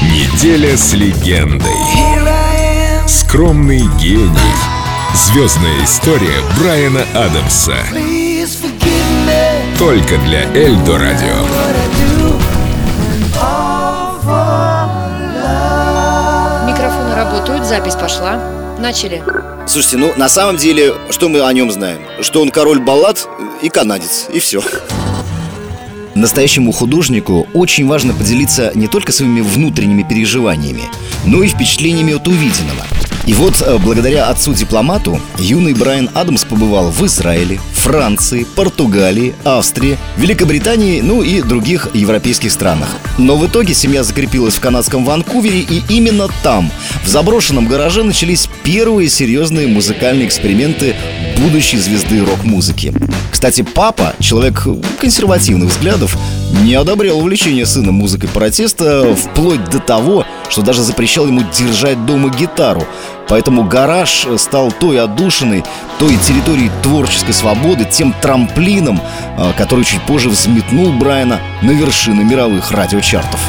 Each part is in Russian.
Неделя с легендой. Скромный гений. Звездная история Брайана Адамса. Только для Эльдо Радио. Микрофоны работают, запись пошла. Начали. Слушайте, ну на самом деле, что мы о нем знаем? Что он король баллад и канадец, и все. Настоящему художнику очень важно поделиться не только своими внутренними переживаниями, но и впечатлениями от увиденного. И вот, э, благодаря отцу-дипломату, юный Брайан Адамс побывал в Израиле, Франции, Португалии, Австрии, Великобритании, ну и других европейских странах. Но в итоге семья закрепилась в канадском Ванкувере, и именно там, в заброшенном гараже, начались первые серьезные музыкальные эксперименты будущей звезды рок-музыки. Кстати, папа, человек консервативных взглядов, не одобрял увлечение сына музыкой протеста вплоть до того, что даже запрещал ему держать дома гитару. Поэтому гараж стал той отдушиной, той территорией творческой свободы, тем трамплином, а, который чуть позже взметнул Брайана на вершины мировых радиочартов.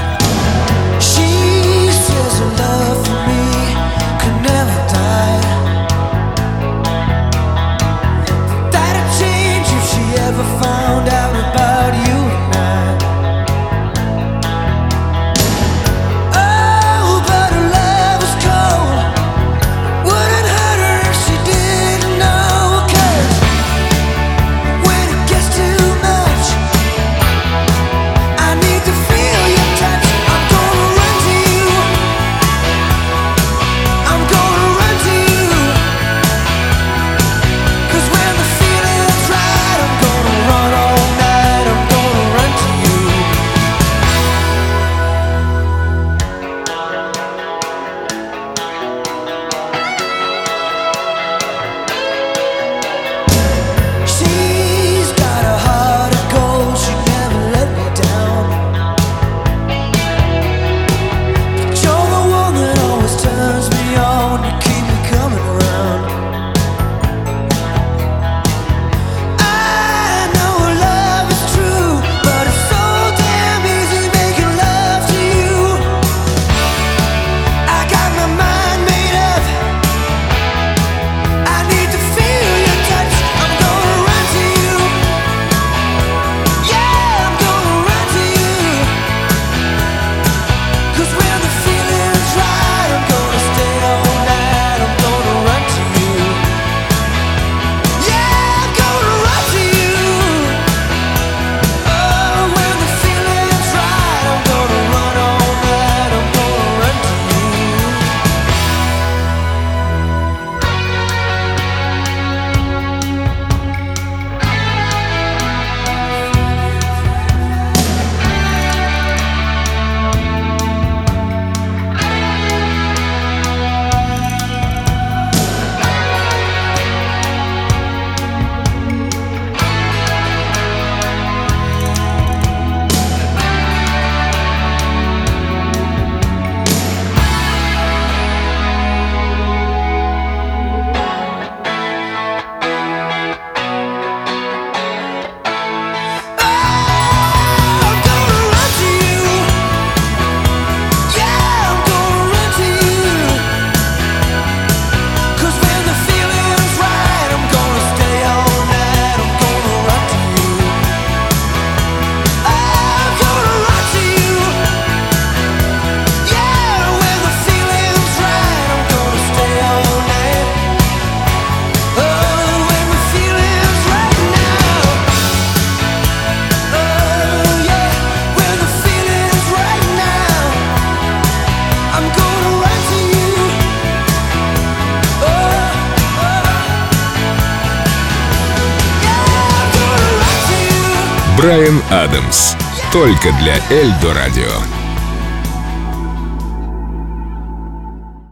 Брайан Адамс. Только для Эльдо Радио.